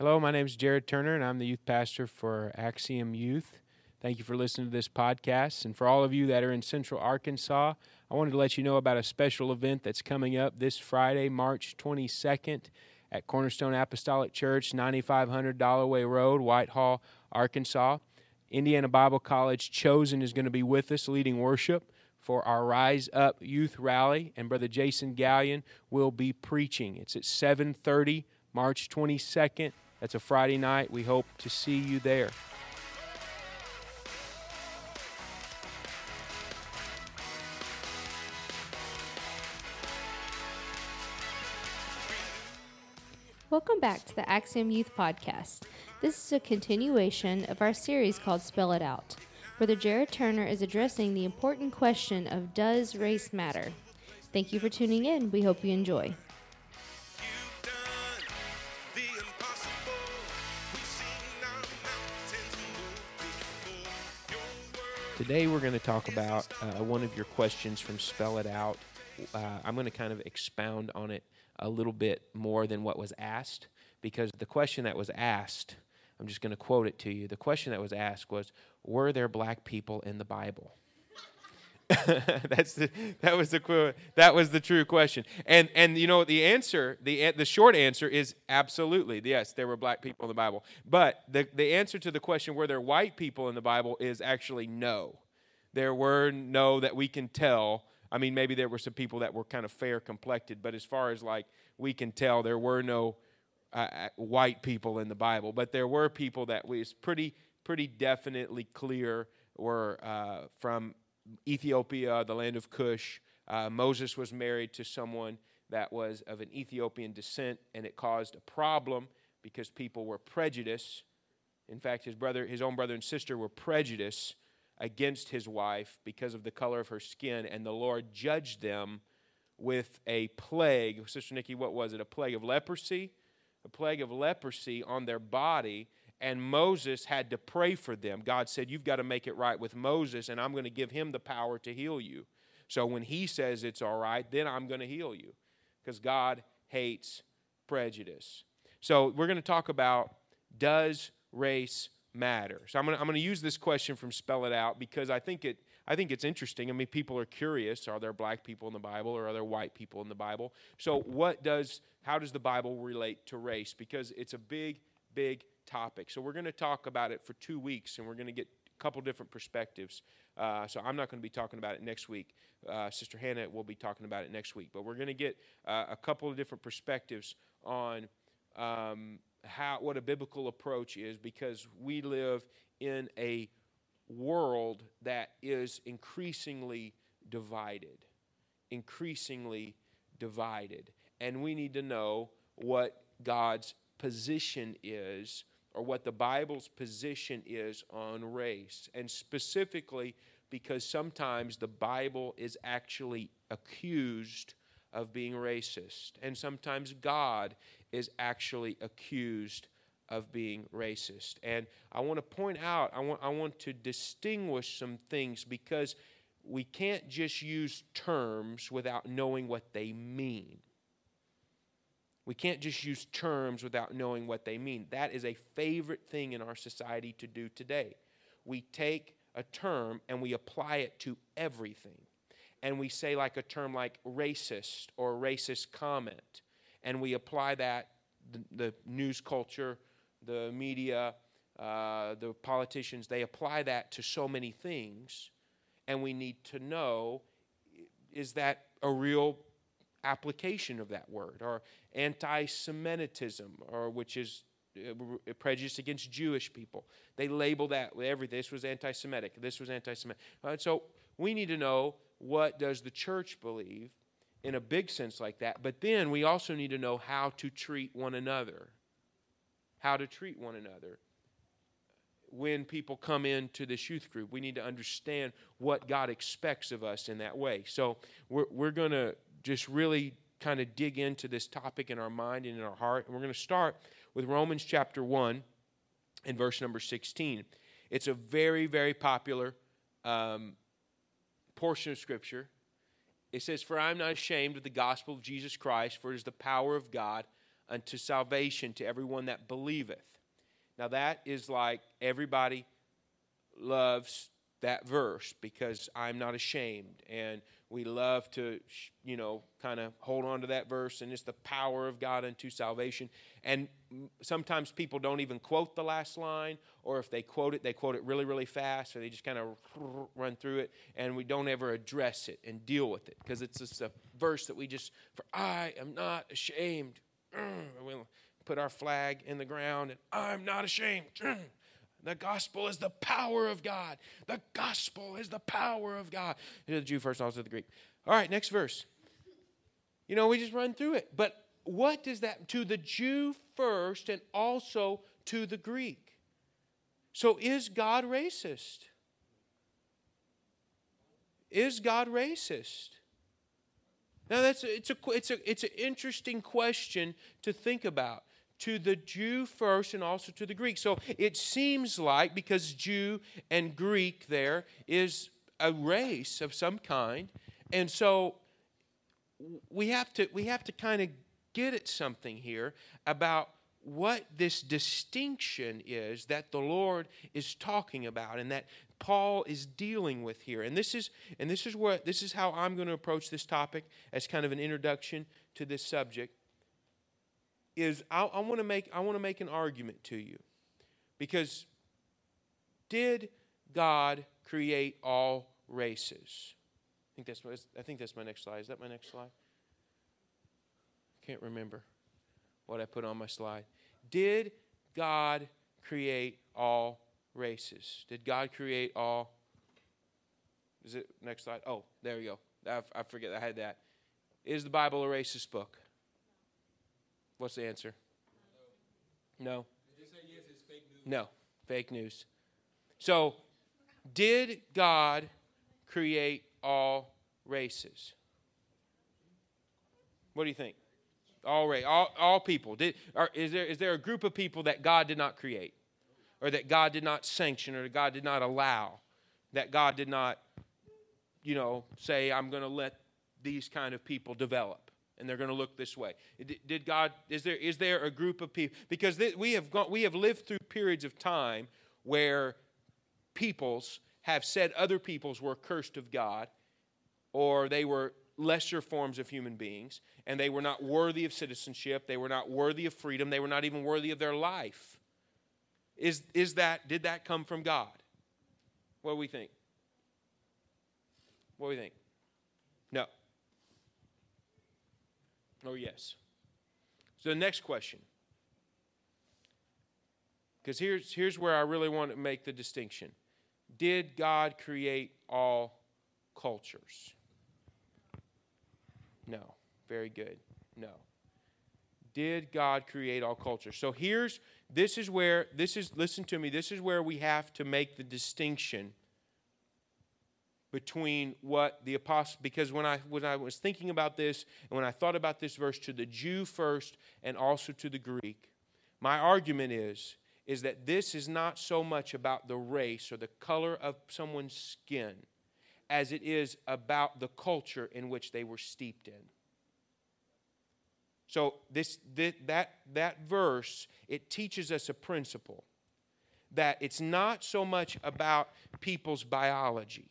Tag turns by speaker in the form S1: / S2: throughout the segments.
S1: Hello, my name is Jared Turner, and I'm the youth pastor for Axiom Youth. Thank you for listening to this podcast. And for all of you that are in Central Arkansas, I wanted to let you know about a special event that's coming up this Friday, March 22nd at Cornerstone Apostolic Church, 9500 Dollarway Road, Whitehall, Arkansas. Indiana Bible College Chosen is going to be with us leading worship for our Rise Up Youth Rally, and Brother Jason Gallion will be preaching. It's at 7:30, March 22nd that's a Friday night. We hope to see you there.
S2: Welcome back to the Axiom Youth Podcast. This is a continuation of our series called Spell It Out. Brother Jared Turner is addressing the important question of Does race matter? Thank you for tuning in. We hope you enjoy.
S1: Today we're going to talk about uh, one of your questions from Spell It Out. Uh, I'm going to kind of expound on it a little bit more than what was asked because the question that was asked, I'm just going to quote it to you. The question that was asked was Were there black people in the Bible? That's the, that was the that was the true question. And and you know the answer the the short answer is absolutely yes there were black people in the Bible. But the the answer to the question were there white people in the Bible is actually no. There were no that we can tell. I mean maybe there were some people that were kind of fair complected, but as far as like we can tell there were no uh, uh white people in the Bible, but there were people that was pretty pretty definitely clear were uh, from Ethiopia, the land of Cush. Uh, Moses was married to someone that was of an Ethiopian descent, and it caused a problem because people were prejudiced. In fact, his brother, his own brother and sister were prejudiced against his wife because of the color of her skin, and the Lord judged them with a plague. Sister Nikki, what was it? A plague of leprosy? A plague of leprosy on their body and Moses had to pray for them. God said, You've got to make it right with Moses, and I'm going to give him the power to heal you. So when he says it's all right, then I'm going to heal you because God hates prejudice. So we're going to talk about does race matter? So I'm going to, I'm going to use this question from Spell It Out because I think it. I think it's interesting. I mean, people are curious: Are there black people in the Bible, or are there white people in the Bible? So, what does, how does the Bible relate to race? Because it's a big, big topic. So we're going to talk about it for two weeks, and we're going to get a couple different perspectives. Uh, so I'm not going to be talking about it next week. Uh, Sister Hannah will be talking about it next week. But we're going to get uh, a couple of different perspectives on um, how what a biblical approach is, because we live in a world that is increasingly divided, increasingly divided, and we need to know what God's position is or what the Bible's position is on race. And specifically, because sometimes the Bible is actually accused of being racist, and sometimes God is actually accused of being racist. And I want to point out, I want, I want to distinguish some things because we can't just use terms without knowing what they mean. We can't just use terms without knowing what they mean. That is a favorite thing in our society to do today. We take a term and we apply it to everything. And we say, like a term like racist or racist comment, and we apply that, the, the news culture, the media, uh, the politicians, they apply that to so many things. And we need to know is that a real application of that word, or anti Semitism, or which is uh, prejudice against Jewish people. They label that with. This was anti Semitic, this was anti Semitic. Uh, so we need to know what does the church believe in a big sense like that, but then we also need to know how to treat one another. How to treat one another when people come into this youth group. We need to understand what God expects of us in that way. So we're, we're going to just really kind of dig into this topic in our mind and in our heart. And we're going to start with Romans chapter 1 and verse number 16. It's a very, very popular um, portion of Scripture. It says, For I am not ashamed of the gospel of Jesus Christ, for it is the power of God unto salvation to everyone that believeth. Now, that is like everybody loves that verse because I'm not ashamed. And we love to, you know, kind of hold on to that verse, and it's the power of God unto salvation. And sometimes people don't even quote the last line, or if they quote it, they quote it really, really fast, or they just kind of run through it, and we don't ever address it and deal with it because it's just a verse that we just, for I am not ashamed. Mm, we'll put our flag in the ground, and I'm not ashamed. Mm. The gospel is the power of God. The gospel is the power of God. To the Jew first, also to the Greek. All right, next verse. You know, we just run through it. But what does that to the Jew first and also to the Greek? So is God racist? Is God racist? Now that's it's a it's a it's an interesting question to think about to the Jew first and also to the Greek. So it seems like, because Jew and Greek there is a race of some kind, and so we have to we have to kind of get at something here about what this distinction is that the Lord is talking about and that Paul is dealing with here. And this is and this is what this is how I'm going to approach this topic as kind of an introduction to this subject is I, I want to make I want to make an argument to you, because did God create all races? I think that's my, I think that's my next slide. Is that my next slide? I can't remember what I put on my slide. Did God create all races? Did God create all? Is it next slide? Oh, there we go. I, I forget I had that. Is the Bible a racist book? What's the answer? No. No, fake news. So, did God create all races? What do you think? All right, all, all people. Did, are, is, there, is there a group of people that God did not create? Or that God did not sanction or that God did not allow? That God did not, you know, say, I'm going to let these kind of people develop? And they're going to look this way. Did God is there is there a group of people because we have gone, we have lived through periods of time where peoples have said other peoples were cursed of God or they were lesser forms of human beings and they were not worthy of citizenship, they were not worthy of freedom, they were not even worthy of their life. Is is that did that come from God? What do we think? What do we think? No. Or oh, yes. So the next question. Because here's, here's where I really want to make the distinction. Did God create all cultures? No. Very good. No. Did God create all cultures? So here's this is where this is listen to me, this is where we have to make the distinction between what the apostle because when I when I was thinking about this and when I thought about this verse to the Jew first and also to the Greek, my argument is is that this is not so much about the race or the color of someone's skin as it is about the culture in which they were steeped in. So this, this that that verse it teaches us a principle that it's not so much about people's biology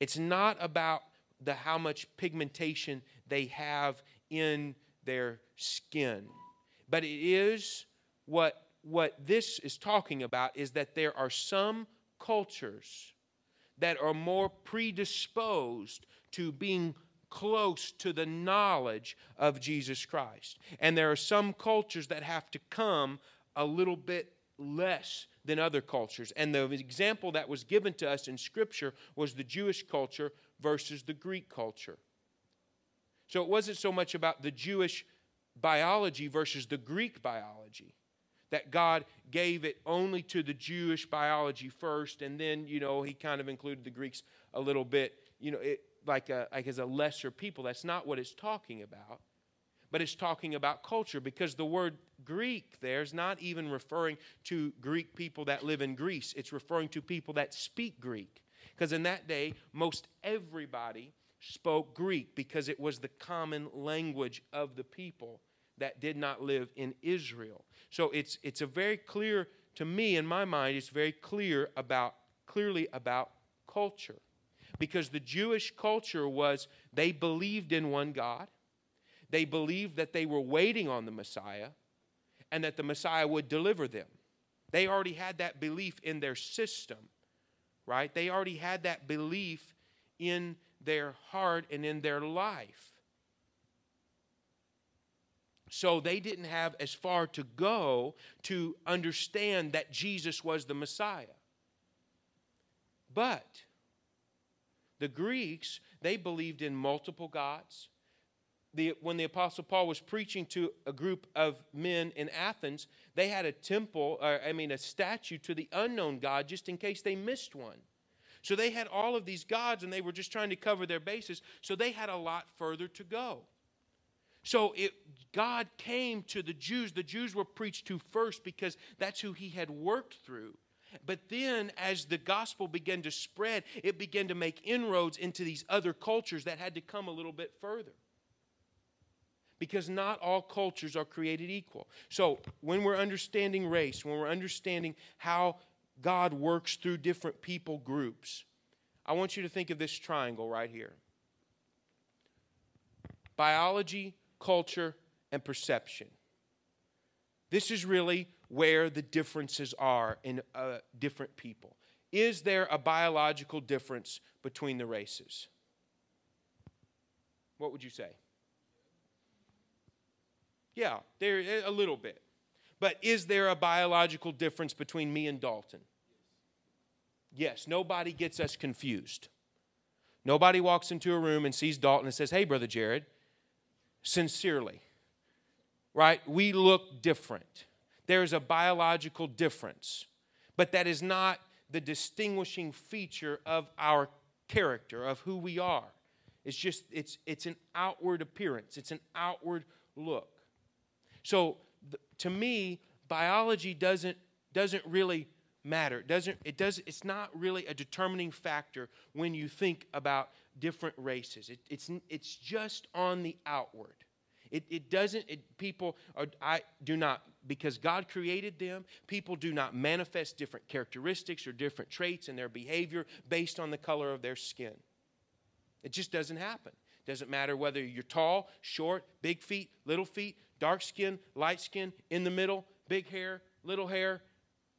S1: it's not about the how much pigmentation they have in their skin. But it is what what this is talking about is that there are some cultures that are more predisposed to being close to the knowledge of Jesus Christ. And there are some cultures that have to come a little bit less than other cultures. And the example that was given to us in Scripture was the Jewish culture versus the Greek culture. So it wasn't so much about the Jewish biology versus the Greek biology. That God gave it only to the Jewish biology first, and then, you know, he kind of included the Greeks a little bit, you know, it, like, a, like as a lesser people. That's not what it's talking about but it's talking about culture because the word Greek there is not even referring to Greek people that live in Greece. It's referring to people that speak Greek. Because in that day, most everybody spoke Greek because it was the common language of the people that did not live in Israel. So it's, it's a very clear, to me, in my mind, it's very clear about, clearly about culture. Because the Jewish culture was they believed in one God, they believed that they were waiting on the Messiah, and that the Messiah would deliver them. They already had that belief in their system, right? They already had that belief in their heart and in their life. So they didn't have as far to go to understand that Jesus was the Messiah. But the Greeks, they believed in multiple gods. The, when the Apostle Paul was preaching to a group of men in Athens, they had a temple, or, I mean, a statue to the unknown God just in case they missed one. So they had all of these gods and they were just trying to cover their bases. So they had a lot further to go. So it, God came to the Jews. The Jews were preached to first because that's who he had worked through. But then, as the gospel began to spread, it began to make inroads into these other cultures that had to come a little bit further. Because not all cultures are created equal. So, when we're understanding race, when we're understanding how God works through different people groups, I want you to think of this triangle right here biology, culture, and perception. This is really where the differences are in uh, different people. Is there a biological difference between the races? What would you say? Yeah, there a little bit. But is there a biological difference between me and Dalton? Yes, nobody gets us confused. Nobody walks into a room and sees Dalton and says, Hey, Brother Jared, sincerely, right? We look different. There's a biological difference, but that is not the distinguishing feature of our character, of who we are. It's just, it's, it's an outward appearance, it's an outward look. So, to me, biology doesn't, doesn't really matter. It doesn't, it does, it's not really a determining factor when you think about different races. It, it's, it's just on the outward. It, it doesn't, it, people are, I do not, because God created them, people do not manifest different characteristics or different traits in their behavior based on the color of their skin. It just doesn't happen. Doesn't matter whether you're tall, short, big feet, little feet, dark skin, light skin, in the middle, big hair, little hair.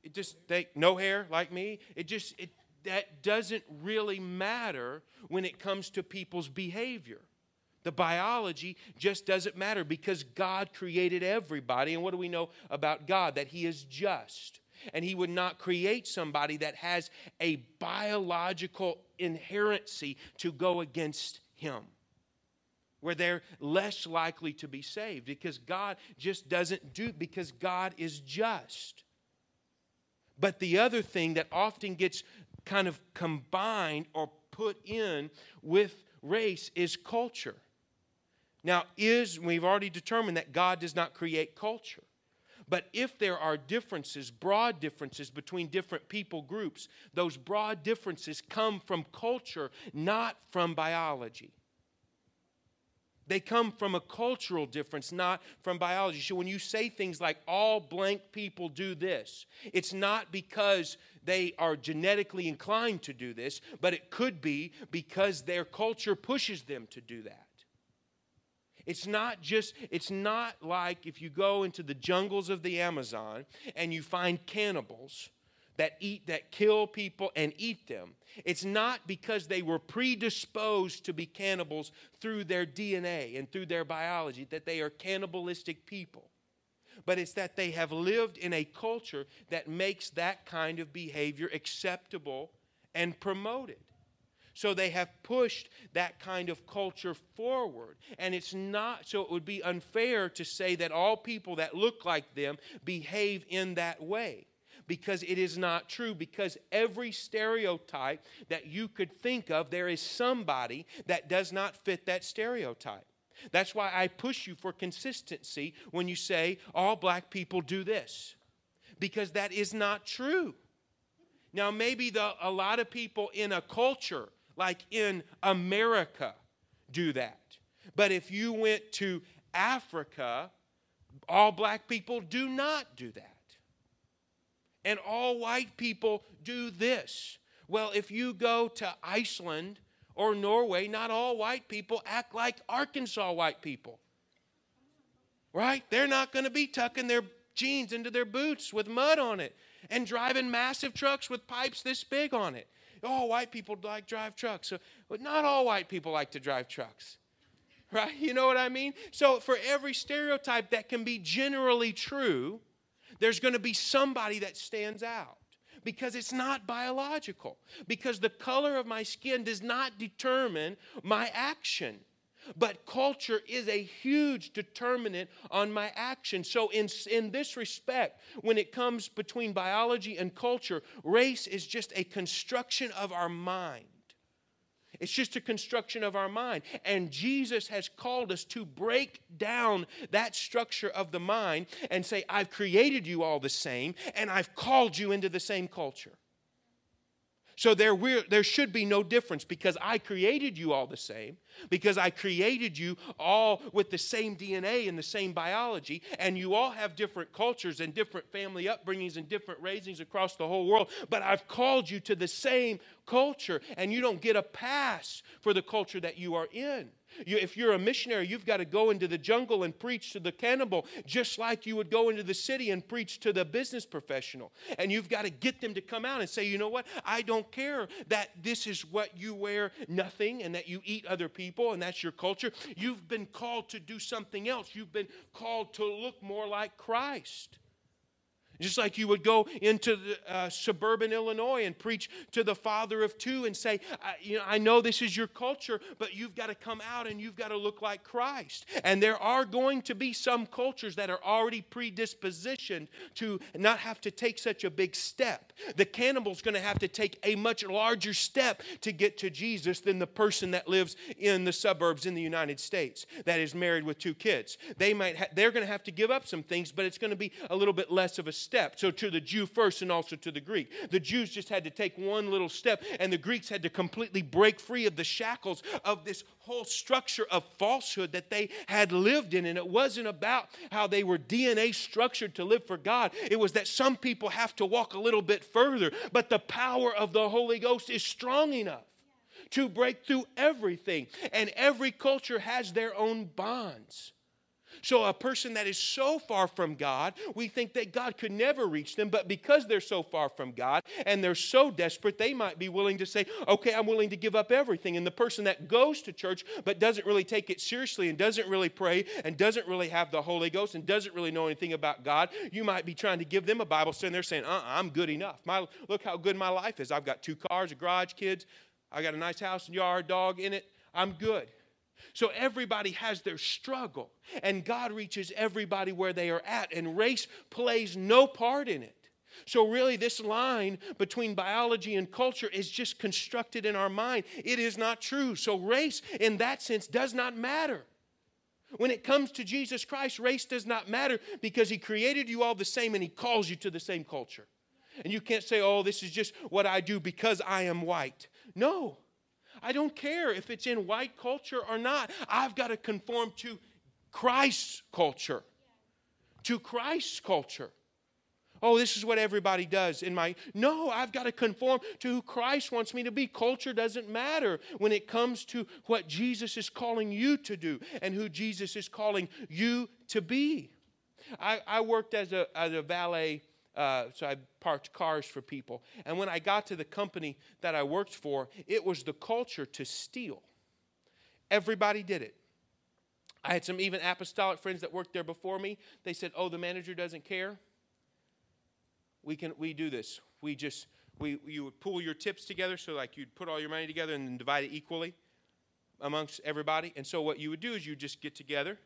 S1: It just they no hair like me. It just it that doesn't really matter when it comes to people's behavior. The biology just doesn't matter because God created everybody. And what do we know about God? That He is just. And He would not create somebody that has a biological inherency to go against Him, where they're less likely to be saved because God just doesn't do, because God is just. But the other thing that often gets kind of combined or put in with race is culture. Now, is we've already determined that God does not create culture. But if there are differences, broad differences between different people groups, those broad differences come from culture, not from biology. They come from a cultural difference, not from biology. So when you say things like all blank people do this, it's not because they are genetically inclined to do this, but it could be because their culture pushes them to do that. It's not just, it's not like if you go into the jungles of the Amazon and you find cannibals that eat, that kill people and eat them. It's not because they were predisposed to be cannibals through their DNA and through their biology that they are cannibalistic people. But it's that they have lived in a culture that makes that kind of behavior acceptable and promoted. So they have pushed that kind of culture forward. And it's not, so it would be unfair to say that all people that look like them behave in that way. Because it is not true. Because every stereotype that you could think of, there is somebody that does not fit that stereotype. That's why I push you for consistency when you say all black people do this. Because that is not true. Now, maybe the, a lot of people in a culture like in America, do that. But if you went to Africa, All black people do not do that. And all white people do this. Well, if you go to Iceland or Norway, not all white people act like Arkansas white people. Right? They're not going to be tucking their jeans into their boots with mud on it and driving massive trucks with pipes this big on it. All white people like drive trucks. So, but not all white people like to drive trucks. Right? You know what I mean? So for every stereotype that can be generally true, there's going to be somebody that stands out because it's not biological. Because the color of my skin does not determine my action. But culture is a huge determinant on my action. So, in, in this respect, when it comes between biology and culture, race is just a construction of our mind. It's just a construction of our mind. And Jesus has called us to break down that structure of the mind and say, I've created you all the same, and I've called you into the same culture. So there, there should be no difference because I created you all the same, because I created you all with the same DNA and the same biology, and you all have different cultures and different family upbringings and different raisings across the whole world, but I've called you to the same culture, and you don't get a pass for the culture that you are in. You, if you're a missionary, you've got to go into the jungle and preach to the cannibal, just like you would go into the city and preach to the business professional. And you've got to get them to come out and say, you know what? I don't care that this is what you wear, nothing, and that you eat other people, and that's your culture. You've been called to do something else. You've been called to look more like Christ. Just like you would go into the, uh, suburban Illinois and preach to the father of two and say, I, you know, I know this is your culture, but you've got to come out and you've got to look like Christ. And there are going to be some cultures that are already predispositioned to not have to take such a big step. The cannibal's going to have to take a much larger step to get to Jesus than the person that lives in the suburbs in the United States that is married with two kids. They might ha- they're going to have to give up some things, but it's going to be a little bit less of a step. So, to the Jew first and also to the Greek. The Jews just had to take one little step, and the Greeks had to completely break free of the shackles of this whole structure of falsehood that they had lived in. And it wasn't about how they were DNA structured to live for God, it was that some people have to walk a little bit further. But the power of the Holy Ghost is strong enough to break through everything. And every culture has their own bonds. So, a person that is so far from God, we think that God could never reach them, but because they're so far from God and they're so desperate, they might be willing to say, Okay, I'm willing to give up everything. And the person that goes to church but doesn't really take it seriously and doesn't really pray and doesn't really have the Holy Ghost and doesn't really know anything about God, you might be trying to give them a Bible study and they're saying, uh I'm good enough. My, look how good my life is. I've got two cars, a garage, kids, I got a nice house and yard, dog in it. I'm good. So everybody has their struggle, and God reaches everybody where they are at, and race plays no part in it. So, really, this line between biology and culture is just constructed in our mind. It is not true. So, race, in that sense, does not matter. When it comes to Jesus Christ, race does not matter because He created you all the same and He calls you to the same culture. And you can't say, oh, this is just what I do because I am white. No, I don't care if it's in white culture or not. I've got to conform to Christ's culture. To Christ's culture. Oh, this is what everybody does in my. No, I've got to conform to who Christ wants me to be. Culture doesn't matter when it comes to what Jesus is calling you to do and who Jesus is calling you to be. I, I worked as a, as a valet uh, so I parked cars for people. And when I got to the company that I worked for, it was the culture to steal. Everybody did it. I had some even apostolic friends that worked there before me. They said, "Oh, the manager doesn't care. We can we do this. We just we you would pool your tips together, so like you'd put all your money together and then divide it equally amongst everybody. And so what you would do is you just get together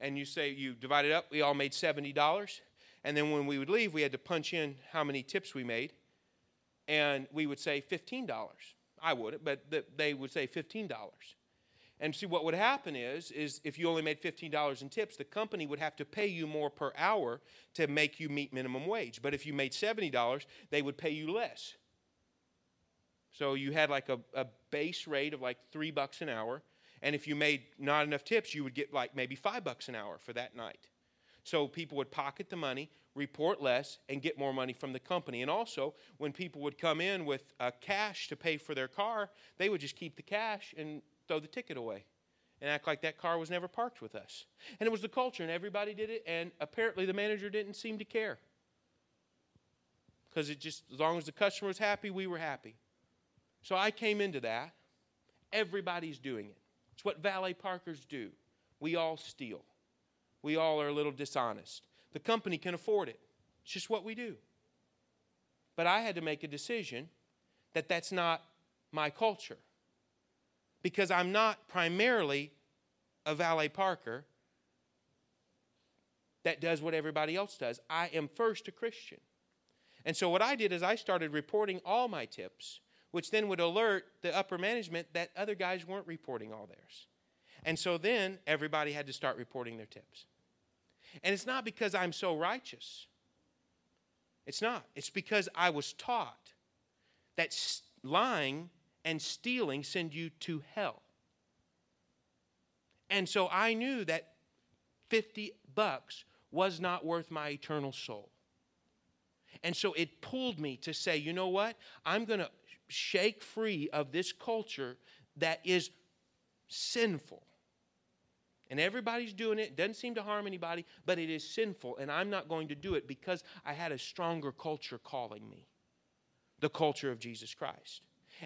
S1: and you say you divide it up. We all made seventy dollars and then when we would leave, we had to punch in how many tips we made. And we would say $15. I wouldn't, but they would say $15. And see what would happen is, is if you only made $15 in tips, the company would have to pay you more per hour to make you meet minimum wage. But if you made $70, they would pay you less. So you had like a, a base rate of like three bucks an hour. And if you made not enough tips, you would get like maybe five bucks an hour for that night. So people would pocket the money, report less, and get more money from the company. And also, when people would come in with uh, cash to pay for their car, they would just keep the cash and throw the ticket away and act like that car was never parked with us. And it was the culture, and everybody did it, and apparently the manager didn't seem to care. Because it just, as long as the customer was happy, we were happy. So I came into that. Everybody's doing it. It's what valet parkers do. We all steal. We all are a little dishonest. The company can afford it. It's just what we do. But I had to make a decision that that's not my culture because I'm not primarily a valet parker that does what everybody else does. I am first a Christian. And so what I did is I started reporting all my tips, which then would alert the upper management that other guys weren't reporting all theirs. And so then everybody had to start reporting their tips. And it's not because I'm so righteous. It's not. It's because I was taught that lying and stealing send you to hell. And so I knew that 50 bucks was not worth my eternal soul. And so it pulled me to say, you know what? I'm going to shake free of this culture that is sinful. And everybody's doing it. Doesn't seem to harm anybody, but it is sinful. And I'm not going to do it because I had a stronger culture calling me the culture of Jesus Christ.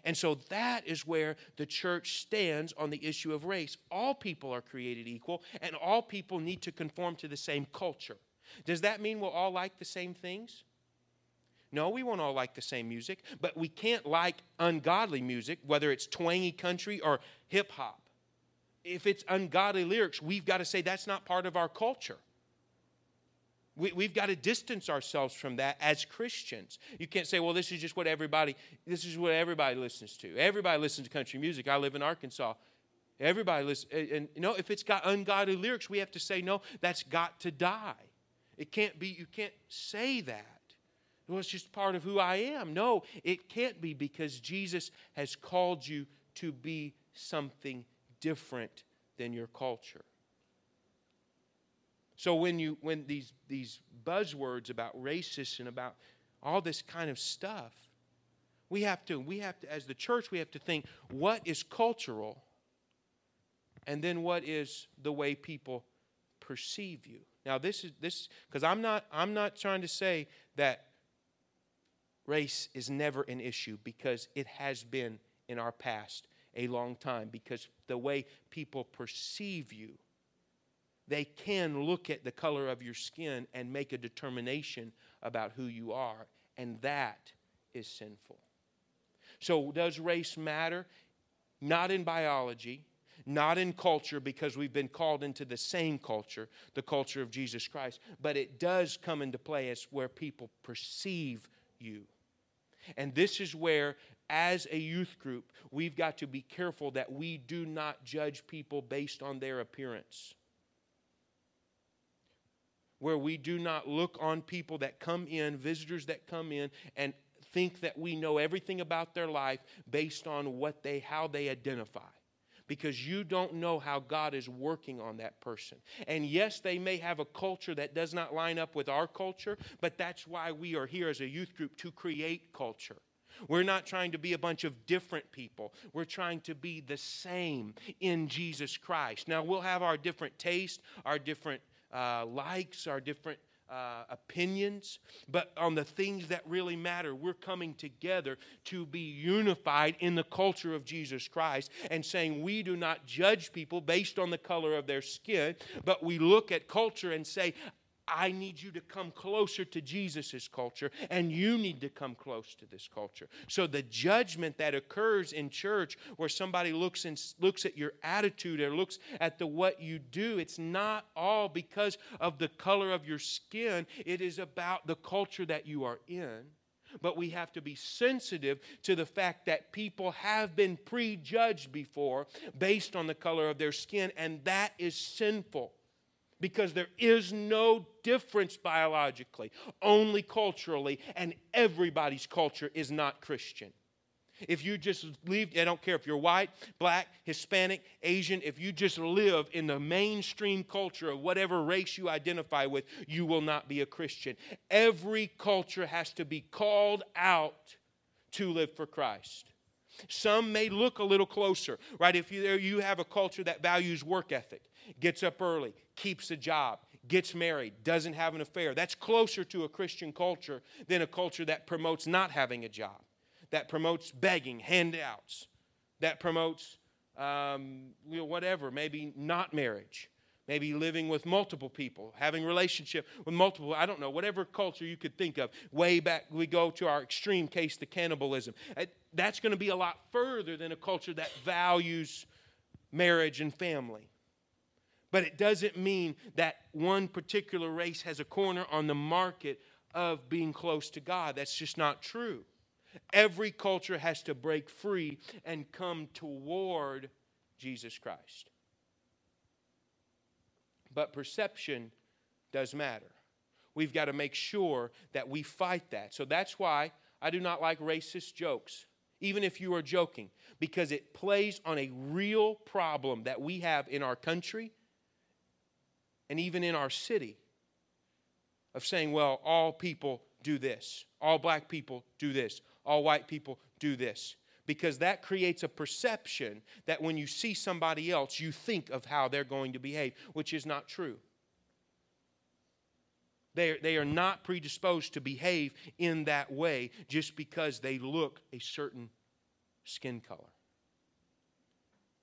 S1: And so that is where the church stands on the issue of race. All people are created equal, and all people need to conform to the same culture. Does that mean we'll all like the same things? No, we won't all like the same music, but we can't like ungodly music, whether it's twangy country or hip hop. If it's ungodly lyrics, we've got to say that's not part of our culture. We, we've got to distance ourselves from that as Christians. You can't say, well, this is just what everybody, this is what everybody listens to. Everybody listens to country music. I live in Arkansas. Everybody listens. And you know, if it's got ungodly lyrics, we have to say, no, that's got to die. It can't be, you can't say that. Well, it's just part of who I am. No, it can't be because Jesus has called you to be something different than your culture. So when you when these these buzzwords about racist and about all this kind of stuff, we have to we have to as the church we have to think what is cultural and then what is the way people perceive you. Now this is this because I'm not I'm not trying to say that race is never an issue because it has been in our past a long time because the way people perceive you they can look at the color of your skin and make a determination about who you are, and that is sinful. So, does race matter? Not in biology, not in culture, because we've been called into the same culture, the culture of Jesus Christ, but it does come into play as where people perceive you. And this is where, as a youth group, we've got to be careful that we do not judge people based on their appearance where we do not look on people that come in, visitors that come in, and think that we know everything about their life based on what they how they identify because you don't know how God is working on that person. And yes, they may have a culture that does not line up with our culture, but that's why we are here as a youth group to create culture. We're not trying to be a bunch of different people. We're trying to be the same in Jesus Christ. Now, we'll have our different tastes, our different uh, likes, our different uh, opinions, but on the things that really matter. We're coming together to be unified in the culture of Jesus Christ and saying we do not judge people based on the color of their skin, but we look at culture and say, I need you to come closer to Jesus' culture, and you need to come close to this culture. So the judgment that occurs in church, where somebody looks and looks at your attitude or looks at the what you do, it's not all because of the color of your skin. It is about the culture that you are in. But we have to be sensitive to the fact that people have been prejudged before based on the color of their skin, and that is sinful because there is no difference biologically, only culturally, and everybody's culture is not Christian. If you just live, I don't care if you're white, black, Hispanic, Asian, if you just live in the mainstream culture of whatever race you identify with, you will not be a Christian. Every culture has to be called out to live for Christ. Some may look a little closer, right? If you, you have a culture that values work ethic, gets up early, keeps a job, gets married, doesn't have an affair, that's closer to a Christian culture than a culture that promotes not having a job that promotes begging, handouts, that promotes um, you know, whatever, maybe not marriage, maybe living with multiple people, having relationship with multiple, I don't know, whatever culture you could think of. Way back, we go to our extreme case, the cannibalism. Uh, that's going to be a lot further than a culture that values marriage and family. But it doesn't mean that one particular race has a corner on the market of being close to God. That's just not true. Every culture has to break free and come toward Jesus Christ. But perception does matter. We've got to make sure that we fight that. So that's why I do not like racist jokes, even if you are joking, because it plays on a real problem that we have in our country and even in our city of saying, well, all people do this, all black people do this, all white people do this. Because that creates a perception that when you see somebody else, you think of how they're going to behave, which is not true. They, they are not predisposed to behave in that way just because they look a certain skin color.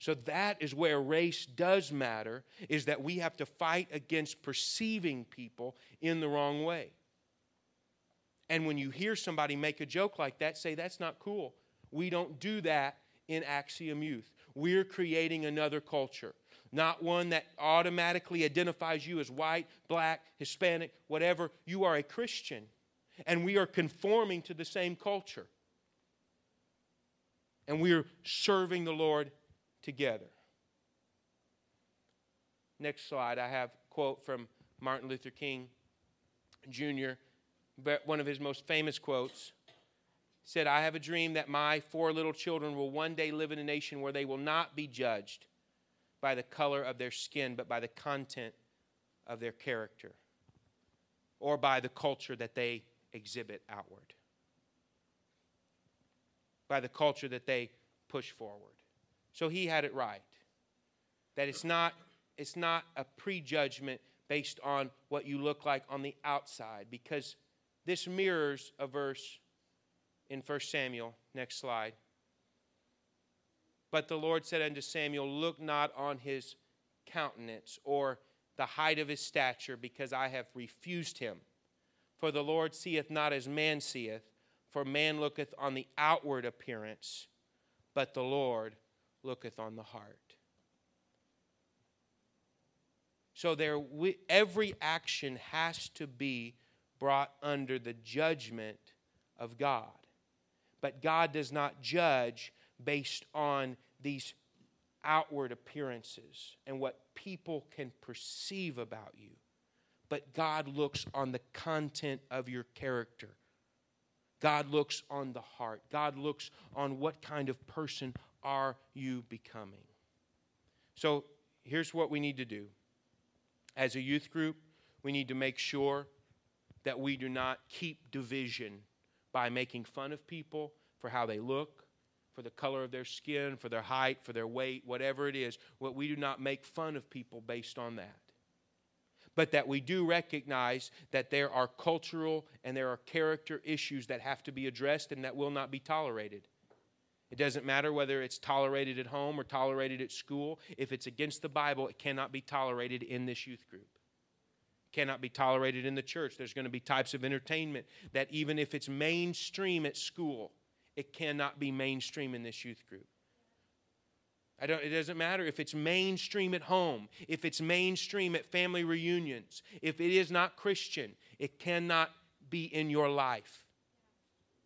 S1: So that is where race does matter, is that we have to fight against perceiving people in the wrong way. And when you hear somebody make a joke like that, say, that's not cool. We don't do that in Axiom Youth. We're creating another culture, not one that automatically identifies you as white, black, Hispanic, whatever. You are a Christian, and we are conforming to the same culture. And we are serving the Lord together. Next slide, I have a quote from Martin Luther King Jr one of his most famous quotes said, I have a dream that my four little children will one day live in a nation where they will not be judged by the color of their skin, but by the content of their character or by the culture that they exhibit outward, by the culture that they push forward. So he had it right. That it's not, it's not a prejudgment based on what you look like on the outside, because this mirrors a verse in 1 Samuel. Next slide. But the Lord said unto Samuel, Look not on his countenance or the height of his stature, because I have refused him. For the Lord seeth not as man seeth, for man looketh on the outward appearance, but the Lord looketh on the heart. So there, every action has to be brought under the judgment of God. But God does not judge based on these outward appearances and what people can perceive about you. But God looks on the content of your character. God looks on the heart. God looks on what kind of person are you becoming. So here's what we need to do. As a youth group, we need to make sure that we do not keep division by making fun of people for how they look, for the color of their skin, for their height, for their weight, whatever it is. What we do not make fun of people based on that. But that we do recognize that there are cultural and there are character issues that have to be addressed and that will not be tolerated. It doesn't matter whether it's tolerated at home or tolerated at school. If it's against the Bible, it cannot be tolerated in this youth group It cannot be tolerated in the church. There's going to be types of entertainment that, even if it's mainstream at school, it cannot be mainstream in this youth group. I don't, it doesn't matter if it's mainstream at home, if it's mainstream at family reunions, if it is not Christian, it cannot be in your life.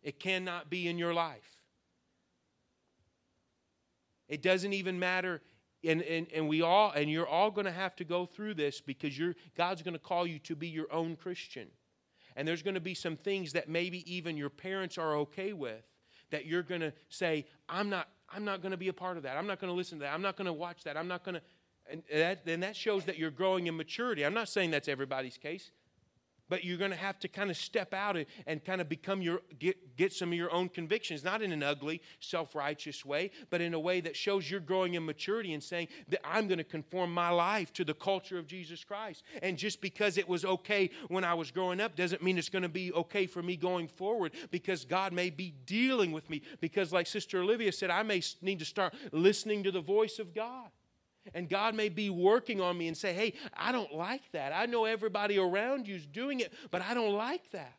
S1: It cannot be in your life. It doesn't even matter and, and, and we all and you're all going to have to go through this because you're god's going to call you to be your own christian and there's going to be some things that maybe even your parents are okay with that you're going to say, I'm not, I'm not going to be a part of that. I'm not going to listen to that. I'm not going to watch that. I'm not going to. And that, then that shows that you're growing in maturity. I'm not saying that's everybody's case but you're going to have to kind of step out and, kind of become your get, get some of your own convictions not in an ugly self-righteous way but in a way that shows you're growing in maturity and saying that i'm going to conform my life to the culture of jesus christ. And just because it was okay when i was growing up doesn't mean it's going to be okay for me going forward because god may be dealing with me because like sister olivia said i may need to start listening to the voice of god and God may be working on me and say, hey, I don't like that. I know everybody around you is doing it, but I don't like that.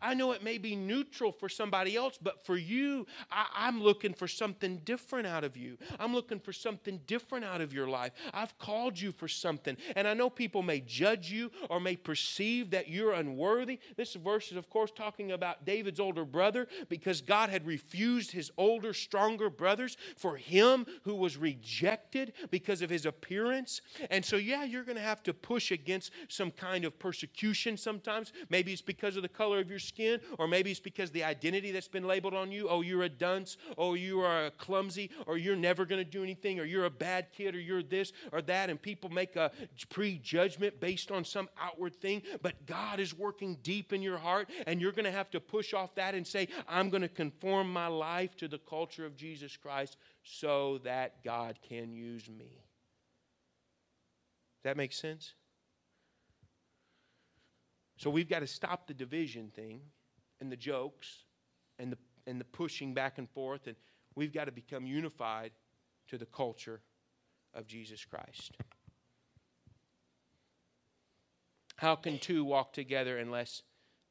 S1: I know it may be neutral for somebody else, but for you, I, am looking for something different out of you. I'm looking for something different out of your life. I've called you for something. And I know people may judge you or may perceive that you're unworthy. This verse is, of course, talking about David's older brother because God had refused his older, stronger brothers for him who was rejected because of his appearance. And so, yeah, you're going to have to push against some kind of persecution sometimes. Maybe it's because of the color of your skin, or maybe it's because the identity that's been labeled on you oh, you're a dunce, oh, you are clumsy, or you're never going to do anything, or you're a bad kid, or you're this or that, and people make a prejudgment based on some outward thing. But God is working deep in your heart, and you're going to have to push off that and say, I'm going to conform my life to the culture of Jesus Christ so that God can use me. Does that make sense? So we've got to stop the division thing and the jokes and the, and the pushing back and forth, and we've got to become unified to the culture of Jesus Christ. How can two walk together unless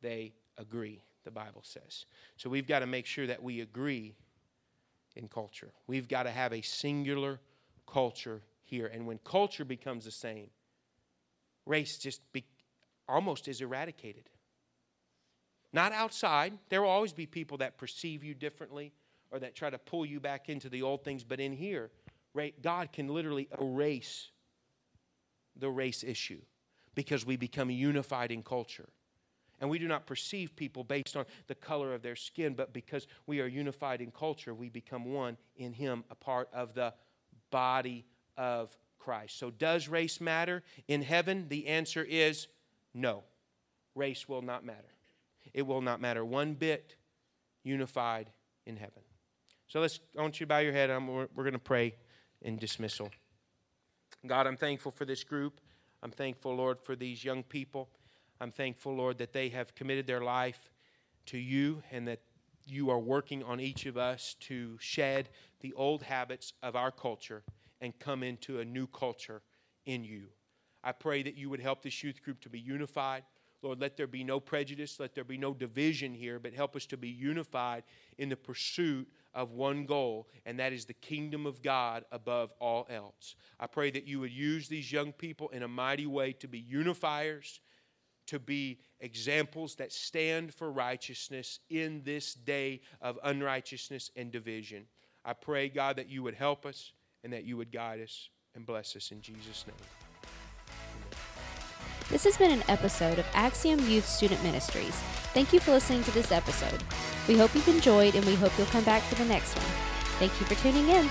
S1: they agree? The Bible says. So we've got to make sure that we agree in culture. We've got to have a singular culture here. And when culture becomes the same, race just be, almost is eradicated. Not outside. There will always be people that perceive you differently or that try to pull you back into the old things, but in here, right, God can literally erase the race issue because we become unified in culture. And we do not perceive people based on the color of their skin, but because we are unified in culture, we become one in Him, a part of the body of Christ. So, does race matter in heaven? The answer is no, race will not matter. It will not matter one bit unified in heaven. So let's, I want you to bow your head. I'm, we're, we're going to pray in dismissal. God, I'm thankful for this group. I'm thankful, Lord, for these young people. I'm thankful, Lord, that they have committed their life to you and that you are working on each of us to shed the old habits of our culture and come into a new culture in you. I pray that you would help this youth group to be unified. Lord, let there be no prejudice, let there be no division here, but help us to be unified in the pursuit of one goal, and that is the kingdom of God above all else. I pray that you would use these young people in a mighty way to be unifiers, to be examples that stand for righteousness in this day of unrighteousness and division. I pray, God, that you would help us and that you would guide us and bless us in Jesus' name.
S2: This has been an episode of Axiom Youth Student Ministries. Thank you for listening to this episode. We hope you've enjoyed and we hope you'll come back for the next one. Thank you for tuning in.